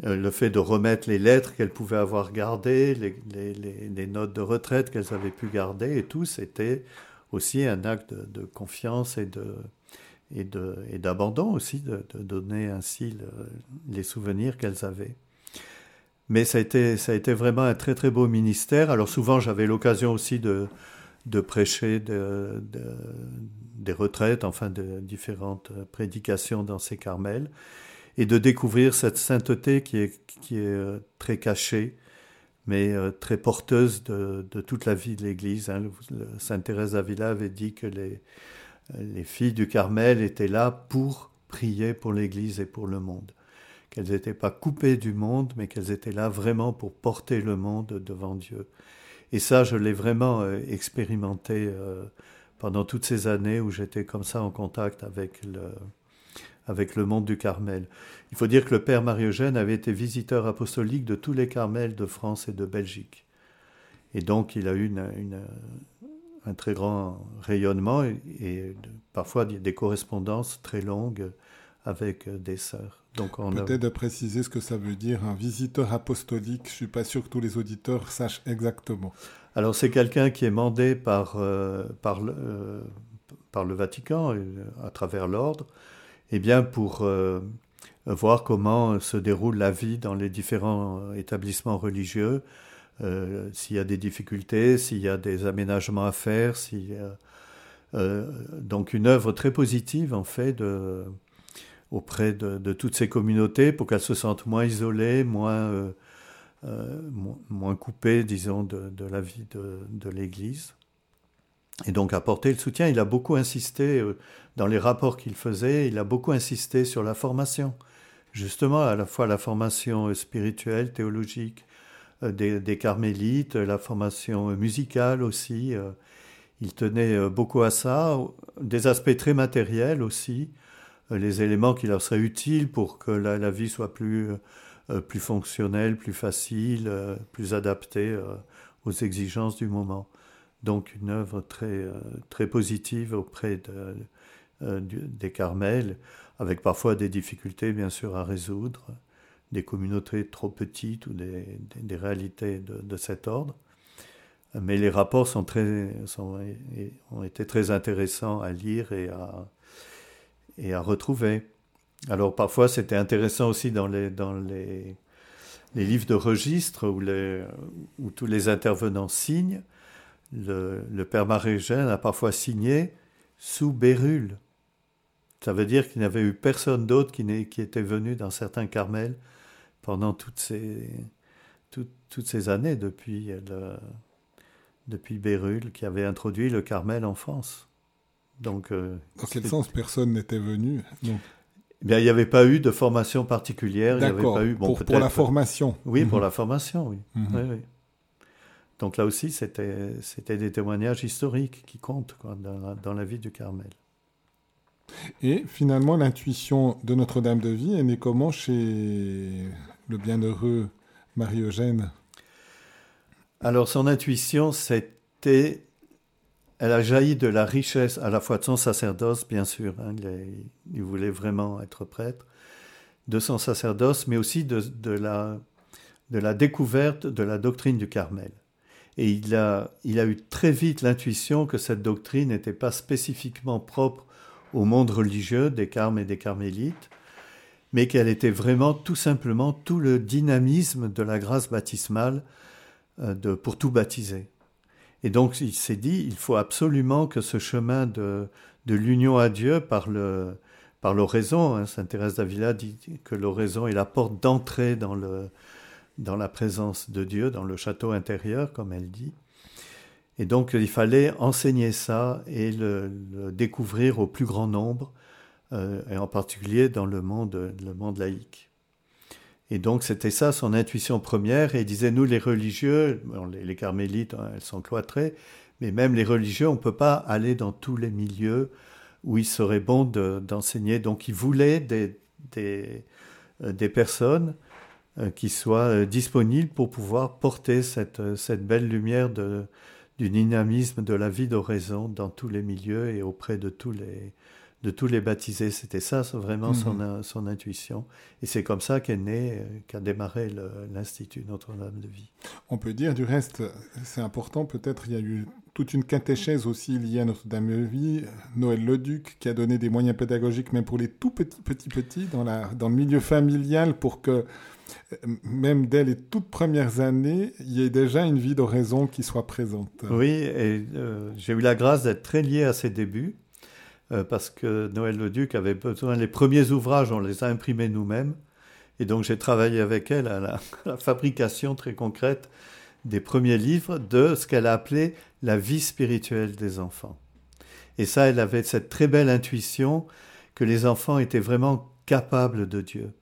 euh, le fait de remettre les lettres qu'elles pouvaient avoir gardées, les, notes de retraite qu'elles avaient pu garder et tout, c'était aussi un acte de confiance et de, et d'abandon aussi, de, donner ainsi les souvenirs qu'elles avaient. Mais ça a, été, ça a été vraiment un très très beau ministère. Alors souvent j'avais l'occasion aussi de, prêcher de, des retraites, enfin de différentes prédications dans ces carmels, et de découvrir cette sainteté qui est, qui est euh, très cachée, mais euh, très porteuse de, de toute la vie de l'Église. Hein. Sainte Thérèse d'Avila avait dit que les, les filles du Carmel étaient là pour prier pour l'Église et pour le monde. Qu'elles n'étaient pas coupées du monde, mais qu'elles étaient là vraiment pour porter le monde devant Dieu. Et ça, je l'ai vraiment euh, expérimenté euh, pendant toutes ces années où j'étais comme ça en contact avec le, avec le monde du Carmel. Il faut dire que le Père Marie-Eugène avait été visiteur apostolique de tous les Carmels de France et de Belgique. Et donc, il a eu une, un très grand rayonnement et, parfois des correspondances très longues avec des sœurs. Donc Peut-être de préciser ce que ça veut dire, un visiteur apostolique. Je suis pas sûr que tous les auditeurs sachent exactement. Alors c'est quelqu'un qui est mandé par, euh, par, le, euh, par le Vatican, euh, à travers l'ordre, et eh bien pour voir comment se déroule la vie dans les différents établissements religieux, euh, s'il y a des difficultés, s'il y a des aménagements à faire, s'il euh, donc une œuvre très positive en fait auprès de, toutes ces communautés pour qu'elles se sentent moins isolées, moins, euh, moins coupées, disons, de, de la vie de, l'Église. Et donc apporter le soutien, il a beaucoup insisté dans les rapports qu'il faisait, il a beaucoup insisté sur la formation, justement à la fois la formation spirituelle, théologique, euh, des, carmélites, la formation musicale aussi. Euh, il tenait euh, beaucoup à ça, des aspects très matériels aussi, les éléments qui leur seraient utiles pour que la, vie soit plus, plus fonctionnelle, plus facile, plus adaptée aux exigences du moment. Donc une œuvre très, très positive auprès de, des Carmels, avec parfois des difficultés bien sûr à résoudre des communautés trop petites ou des, réalités de, cet ordre. Mais les rapports sont très, ont été très intéressants à lire et à, et à retrouver. Alors parfois c'était intéressant aussi dans les, dans les, les livres de registre où, les, où tous les intervenants signent. Le, père Marie-Eugène a parfois signé sous Bérulle. Ça veut dire qu'il n'y avait eu personne d'autre qui, qui, était venu dans certains Carmels pendant toutes ces, toutes ces années depuis, le, depuis Bérulle qui avait introduit le Carmel en France. Donc, euh, Dans quel sens personne n'était venu eh Bien, il n'y avait pas eu de formation particulière. D'accord, bon, pour, pour, la formation. Oui, pour mhm. la formation, oui. Mhm. oui, oui. Donc là aussi, c'était des témoignages historiques qui comptent quoi, dans, dans, la vie du Carmel. Et finalement, l'intuition de Notre-Dame de Vie est née comment chez le bienheureux Marie-Eugène Alors, son intuition, c'était. Elle a jailli de la richesse à la fois de son sacerdoce, bien sûr, hein, il, voulait vraiment être prêtre, de son sacerdoce, mais aussi de, la, de la découverte de la doctrine du Carmel. Et il a, il a eu très vite l'intuition que cette doctrine n'était pas spécifiquement propre au monde religieux des carmes et des carmélites, mais qu'elle était vraiment tout simplement tout le dynamisme de la grâce baptismale euh, pour tout baptiser. Et donc il s'est dit, il faut absolument que ce chemin de, de l'union à Dieu par le par l'oraison, hein, Sainte Thérèse d'Avila dit que l'oraison est la porte d'entrée dans, le, dans la présence de Dieu, dans le château intérieur, comme elle dit. Et donc il fallait enseigner ça et le découvrir au plus grand nombre euh, et en particulier dans le monde, le monde laïque. Et donc c'était ça son intuition première, et il disait, nous les religieux, les, carmélites, hein, elles sont cloîtrées, mais même les religieux, on ne peut pas aller dans tous les milieux où il serait bon d'enseigner. donc il voulait des, des, euh, des personnes euh, qui soient disponibles pour pouvoir porter cette, cette belle lumière de, du dynamisme de la vie d'oraison dans tous les milieux et auprès de tous les, de tous les baptisés. C'était ça vraiment son, mhm. son, intuition. Et c'est comme ça qu'est né, euh, qu'a démarré l'Institut Notre-Dame de Vie. On peut dire, du reste, c'est important, peut-être, il y a eu toute une catéchèse aussi liée à Notre-Dame de Vie. Noël Leduc, qui a donné des moyens pédagogiques, même pour les tout petits, petits, petits, dans, la, dans le milieu familial, pour que euh, même dès les toutes premières années, il y ait déjà une vie d'oraison qui soit présente. Oui, et euh, j'ai eu la grâce d'être très lié à ses débuts. Euh, parce que Noël le Duc avait besoin, les premiers ouvrages, on les a imprimés nous-mêmes. Et donc j'ai travaillé avec elle à la, fabrication très concrète des premiers livres de ce qu'elle a appelé la vie spirituelle des enfants. Et ça, elle avait cette très belle intuition que les enfants étaient vraiment capables de Dieu.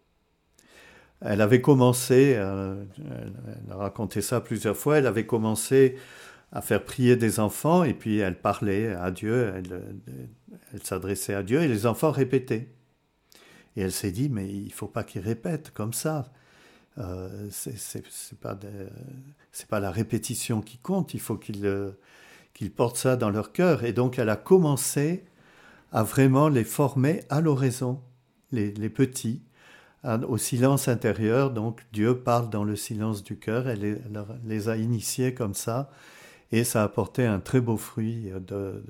Elle avait commencé, euh, elle a raconté ça plusieurs fois, elle avait commencé à faire prier des enfants et puis elle parlait à Dieu, elle, s'adressait à Dieu et les enfants répétaient. Et elle s'est dit, mais il faut pas qu'ils répètent comme ça. Euh, c'est pas pas la répétition qui compte. Il faut qu'ils qu'ils portent ça dans leur cœur. Et donc elle a commencé à vraiment les former à l'oraison, les, petits, au silence intérieur. Donc Dieu parle dans le silence du cœur. Elle, les a initiés comme ça, et ça a apporté un très beau fruit de, de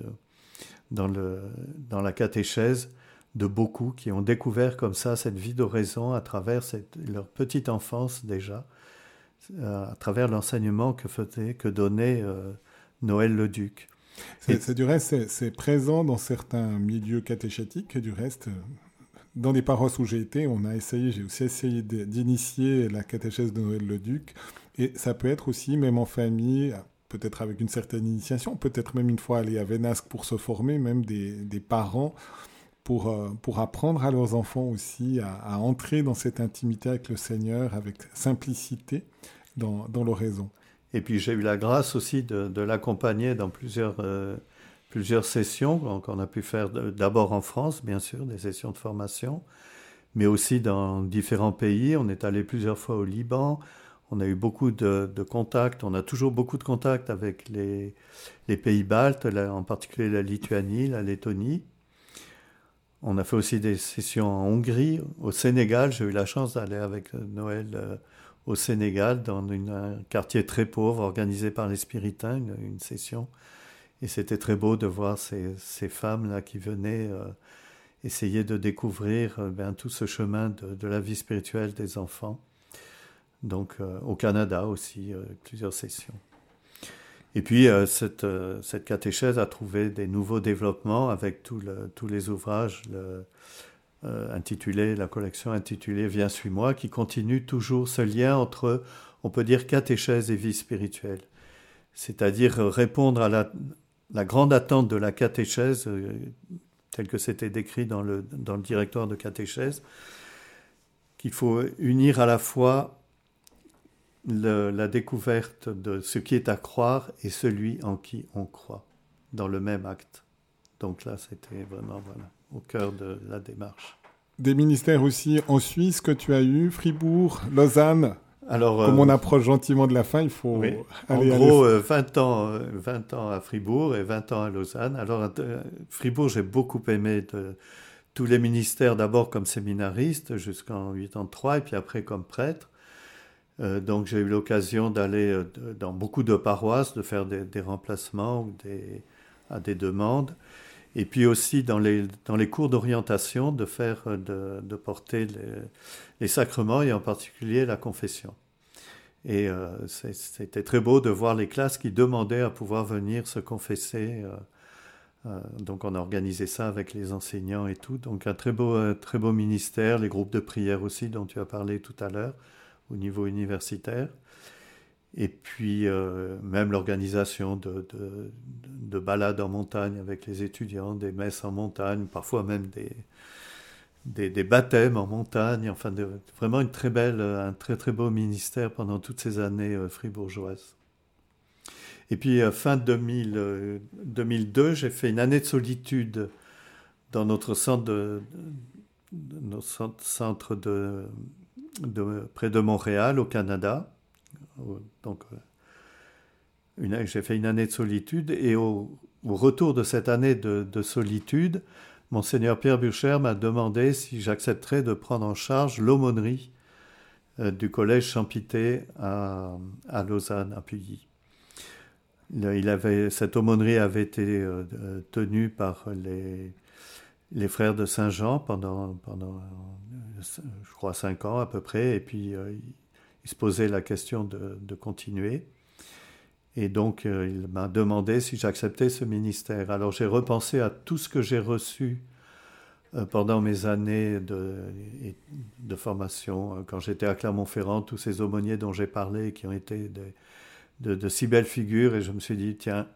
dans, le, dans la catéchèse de beaucoup qui ont découvert comme ça cette vie d'oraison à travers leur petite enfance déjà, euh, à travers l'enseignement que faisait, que donnait euh, Noël le Duc. C'est du reste, c'est présent dans certains milieux catéchétiques. Du reste, dans les paroisses où j'ai été, on a essayé, j'ai aussi essayé d'initier la catéchèse de Noël le Duc. Et ça peut être aussi, même en famille, peut-être avec une certaine initiation, peut-être même une fois aller à Vénasque pour se former, même des, parents, pour, euh, pour apprendre à leurs enfants aussi à, entrer dans cette intimité avec le Seigneur, avec simplicité dans, dans l'oraison. Et puis j'ai eu la grâce aussi de, de l'accompagner dans plusieurs, euh, plusieurs sessions qu'on a pu faire d'abord en France, bien sûr, des sessions de formation, mais aussi dans différents pays. On est allé plusieurs fois au Liban, on a eu beaucoup de, contacts, on a toujours beaucoup de contacts avec les, pays baltes, en particulier la Lituanie, la Lettonie. On a fait aussi des sessions en Hongrie, au Sénégal. J'ai eu la chance d'aller avec Noël au Sénégal, dans un quartier très pauvre, organisé par les Spiritains, une, session. Et c'était très beau de voir ces, femmes-là qui venaient euh, essayer de découvrir euh, ben, tout ce chemin de, la vie spirituelle des enfants. Donc euh, au Canada aussi, plusieurs sessions. Et puis cette, cette, catéchèse a trouvé des nouveaux développements avec tous les ouvrages. Le, euh, intitulé, la collection intitulée Viens, suis-moi, qui continue toujours ce lien entre, on peut dire, catéchèse et vie spirituelle. C'est-à-dire répondre à la, grande attente de la catéchèse, euh, tel que c'était décrit dans le, dans le directoire de catéchèse, qu'il faut unir à la fois la découverte de ce qui est à croire et celui en qui on croit, dans le même acte. Donc là, c'était vraiment voilà au cœur de la démarche. Des ministères aussi en Suisse que tu as eu, Fribourg, Lausanne alors, Comme on euh, approche gentiment de la fin, il faut aller En gros, 20, euh, ans, 20 euh, ans à Fribourg et 20 ans à Lausanne. Alors, Fribourg, j'ai beaucoup aimé de, tous les ministères, d'abord comme séminariste jusqu'en 83 et puis après comme prêtre. Donc, j'ai eu l'occasion d'aller dans beaucoup de paroisses, de faire des, remplacements ou à des demandes et puis aussi dans les, cours d'orientation de faire de, porter les, sacrements et en particulier la confession. Et euh, c'était très beau de voir les classes qui demandaient à pouvoir venir se confesser. Euh, euh, donc on a organisé ça avec les enseignants et tout. Donc un très beau, très beau ministère, les groupes de prière aussi dont tu as parlé tout à l'heure au niveau universitaire. Et puis, euh, même l'organisation de, de, balades en montagne avec les étudiants, des messes en montagne, parfois même des, des, baptêmes en montagne. Enfin, vraiment une très belle, un très très beau ministère pendant toutes ces années euh, fribourgeoises. Et puis, euh, fin 2000, 2002, j'ai fait une année de solitude dans notre centre de, notre centre de, près de Montréal, au Canada donc, euh, j'ai fait une année de solitude et au, retour de cette année de, solitude, Monseigneur Pierre Burcher m'a demandé si j'accepterais de prendre en charge l'aumônerie euh, du collège Champité à, Lausanne, à Puyi. Il avait, cette aumônerie avait été euh, tenue par les, les frères de Saint-Jean pendant, pendant, je crois, cinq ans à peu près, et puis il se posait la question de, continuer. Et donc, euh, il m'a demandé si j'acceptais ce ministère. Alors, j'ai repensé à tout ce que j'ai reçu euh, pendant mes années de, de formation. Euh, quand j'étais à Clermont-Ferrand, tous ces aumôniers dont j'ai parlé, qui ont été de, de, si belles figures, et je me suis dit, tiens,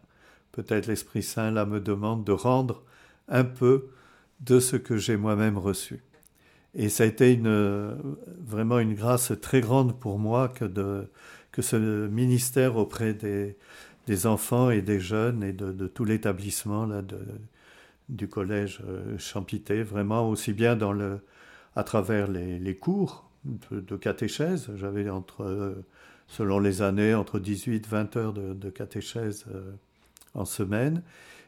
peut-être l'Esprit Saint, là, me demande de rendre un peu de ce que j'ai moi-même reçu. Et ça a été vraiment une grâce très grande pour moi que, de, ce ministère auprès des, enfants et des jeunes et de, de tout l'établissement de, du collège euh, Champité, vraiment aussi bien à travers les, cours de, catéchèse. J'avais euh, selon les années, entre 18 20 heures de, de catéchèse euh, en semaine.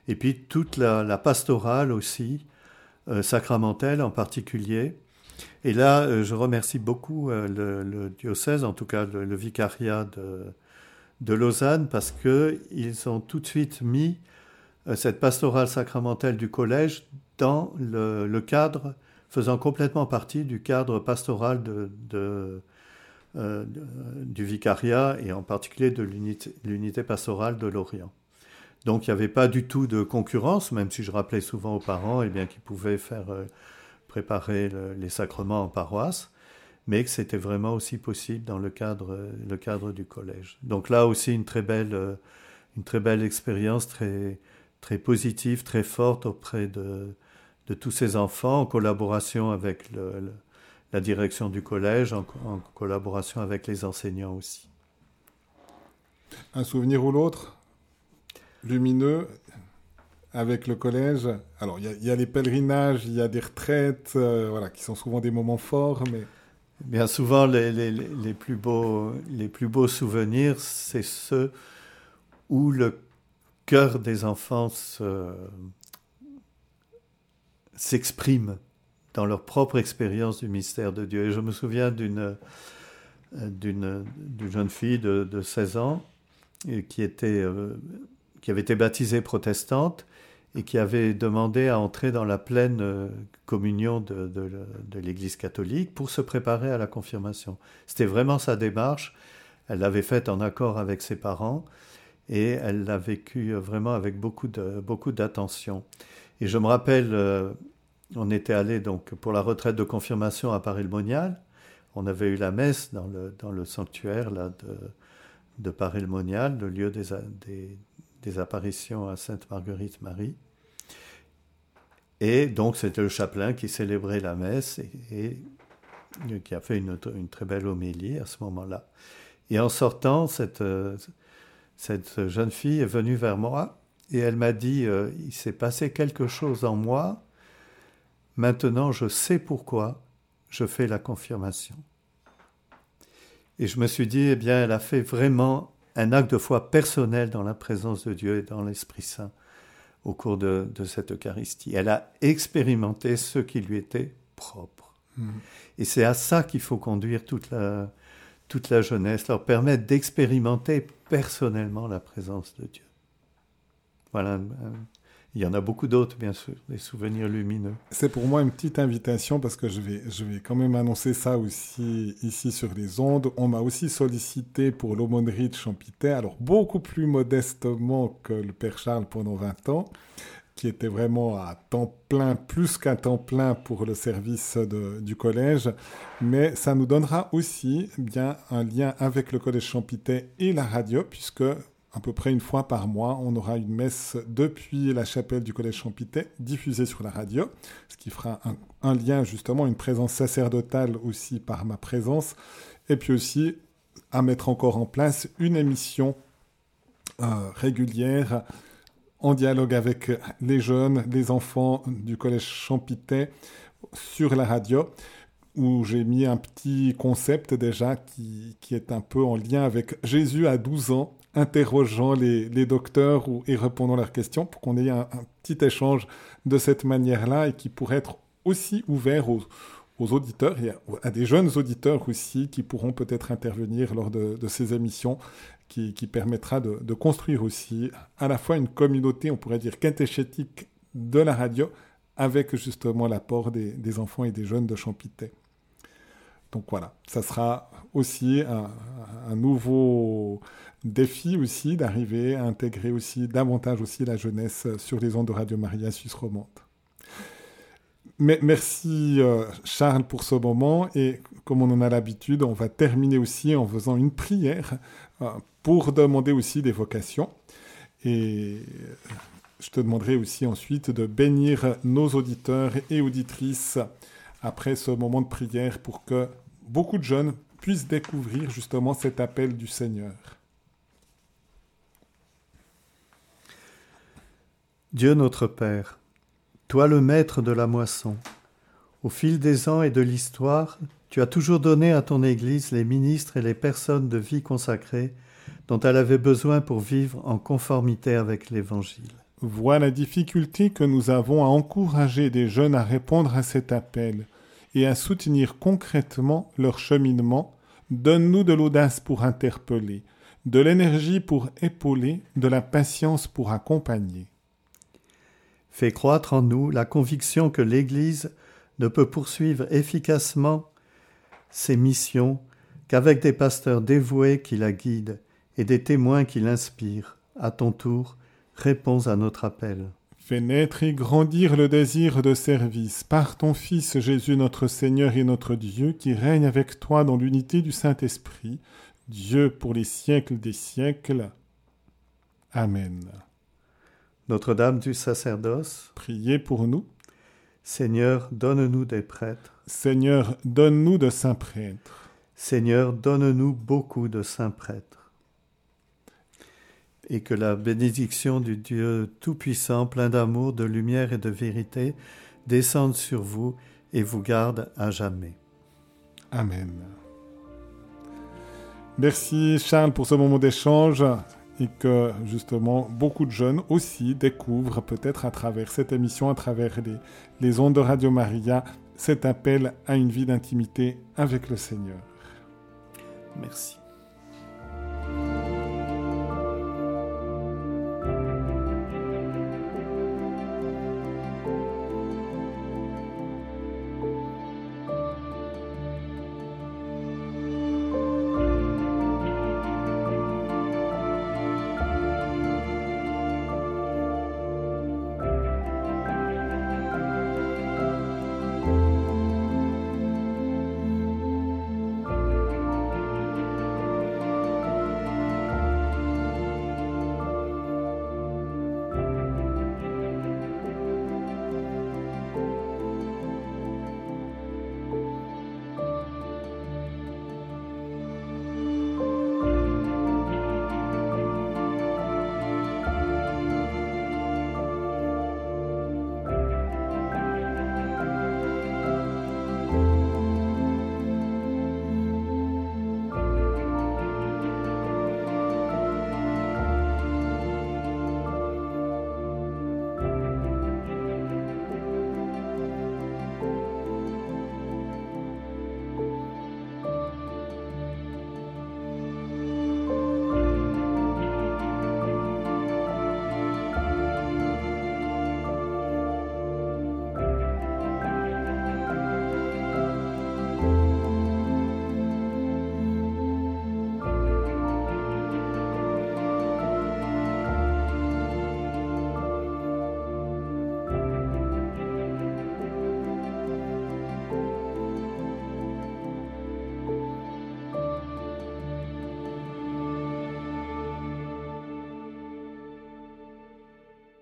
Et puis toute la pastorale aussi, sacramentelle en particulier, et là, euh, je remercie beaucoup euh, le, diocèse, en tout cas le, vicariat de, de, Lausanne, parce qu'ils ont tout de suite mis euh, cette pastorale sacramentelle du collège dans le, cadre, faisant complètement partie du cadre pastoral du vicariat et en particulier de l'unité pastorale de l'Orient. Donc il n'y avait pas du tout de concurrence, même si je rappelais souvent aux parents eh bien, qu'ils pouvaient faire préparer les sacrements en paroisse, mais que c'était vraiment aussi possible dans le cadre, cadre du collège. Donc là aussi une très belle, belle expérience, très, positive, très forte auprès de, tous ces enfants, en collaboration avec la direction du collège, en, collaboration avec les enseignants aussi. Un souvenir ou l'autre? Lumineux avec le collège. Alors, il y, a les pèlerinages, il y a des retraites, euh, voilà, qui sont souvent des moments forts, mais... Bien souvent, les, les, les plus, beaux, les plus beaux souvenirs, c'est ceux où le cœur des enfants se, s'expriment dans leur propre expérience du mystère de Dieu. Et je me souviens d'une d'une jeune fille de, 16 ans qui, était, qui avait été baptisée protestante et qui avait demandé à entrer dans la pleine euh, communion de, l'Église catholique pour se préparer à la confirmation. C'était vraiment sa démarche. Elle l'avait faite en accord avec ses parents et elle l'a vécu vraiment avec beaucoup de beaucoup d'attention. Et je me rappelle, euh, on était allé donc pour la retraite de confirmation à Paris-le-Monial. On avait eu la messe dans le, dans le sanctuaire là, de, de Paris-le-Monial, le lieu des, des apparitions à Sainte-Marguerite-Marie. Et donc c'était le chapelain qui célébrait la messe et, qui a fait une, une, très belle homélie à ce moment-là. Et en sortant, cette, cette jeune fille est venue vers moi et elle m'a dit, euh, il s'est passé quelque chose en moi, maintenant je sais pourquoi je fais la confirmation. Et je me suis dit, eh bien, elle a fait vraiment un acte de foi personnel dans la présence de Dieu et dans l'Esprit Saint au cours de, cette Eucharistie. Elle a expérimenté ce qui lui était propre. Hmm. Et c'est à ça qu'il faut conduire toute la, toute la jeunesse, leur permettre d'expérimenter personnellement la présence de Dieu. Voilà il y en a beaucoup d'autres, bien sûr, des souvenirs lumineux. C'est pour moi une petite invitation parce que je vais, je vais quand même annoncer ça aussi ici sur les ondes. On m'a aussi sollicité pour l'aumônerie de Champité, alors beaucoup plus modestement que le Père Charles pendant 20 ans, qui était vraiment à temps plein, plus qu'à temps plein pour le service du collège. Mais ça nous donnera aussi bien un lien avec le collège Champité et la radio, puisque à peu près une fois par mois, on aura une messe depuis la chapelle du Collège Champité, diffusée sur la radio, ce qui fera un, lien justement, une présence sacerdotale aussi par ma présence, et puis aussi à mettre encore en place une émission euh, régulière en dialogue avec les jeunes, les enfants du Collège Champité sur la radio où j'ai mis un petit concept déjà qui, qui, est un peu en lien avec Jésus à 12 ans interrogeant les, docteurs ou, et répondant à leurs questions pour qu'on ait un, petit échange de cette manière-là et qui pourrait être aussi ouvert aux, auditeurs et à, des jeunes auditeurs aussi qui pourront peut-être intervenir lors de, ces émissions qui, permettra de, construire aussi à la fois une communauté, on pourrait dire, catéchétique de la radio avec justement l'apport des, enfants et des jeunes de Champité. Donc voilà, ça sera aussi un nouveau défi aussi d'arriver à intégrer aussi davantage aussi la jeunesse sur les ondes de Radio Maria Suisse romande. Mais merci euh, Charles pour ce moment et comme on en a l'habitude, on va terminer aussi en faisant une prière euh, pour demander aussi des vocations. Et je te demanderai aussi ensuite de bénir nos auditeurs et auditrices après ce moment de prière pour que beaucoup de jeunes puissent découvrir justement cet appel du Seigneur. Dieu notre Père, toi le maître de la moisson, au fil des ans et de l'histoire, tu as toujours donné à ton Église les ministres et les personnes de vie consacrée dont elle avait besoin pour vivre en conformité avec l'Évangile. Vois la difficulté que nous avons à encourager des jeunes à répondre à cet appel et à soutenir concrètement leur cheminement. Donne-nous de l'audace pour interpeller, de l'énergie pour épauler, de la patience pour accompagner. Fais croître en nous la conviction que l'Église ne peut poursuivre efficacement ses missions qu'avec des pasteurs dévoués qui la guident et des témoins qui l'inspirent. À ton tour, réponds à notre appel. Fais naître et grandir le désir de service par ton Fils Jésus notre Seigneur et notre Dieu qui règne avec toi dans l'unité du Saint-Esprit, Dieu pour les siècles des siècles. Amen. Notre-Dame du sacerdoce, priez pour nous. Seigneur, donne-nous des prêtres. Seigneur, donne-nous de saints prêtres. Seigneur, donne-nous beaucoup de saints prêtres. Et que la bénédiction du Dieu Tout-Puissant, plein d'amour, de lumière et de vérité, descende sur vous et vous garde à jamais. Amen. Merci Charles pour ce moment d'échange et que justement beaucoup de jeunes aussi découvrent peut-être à travers cette émission, à travers les, les ondes de Radio Maria, cet appel à une vie d'intimité avec le Seigneur. Merci.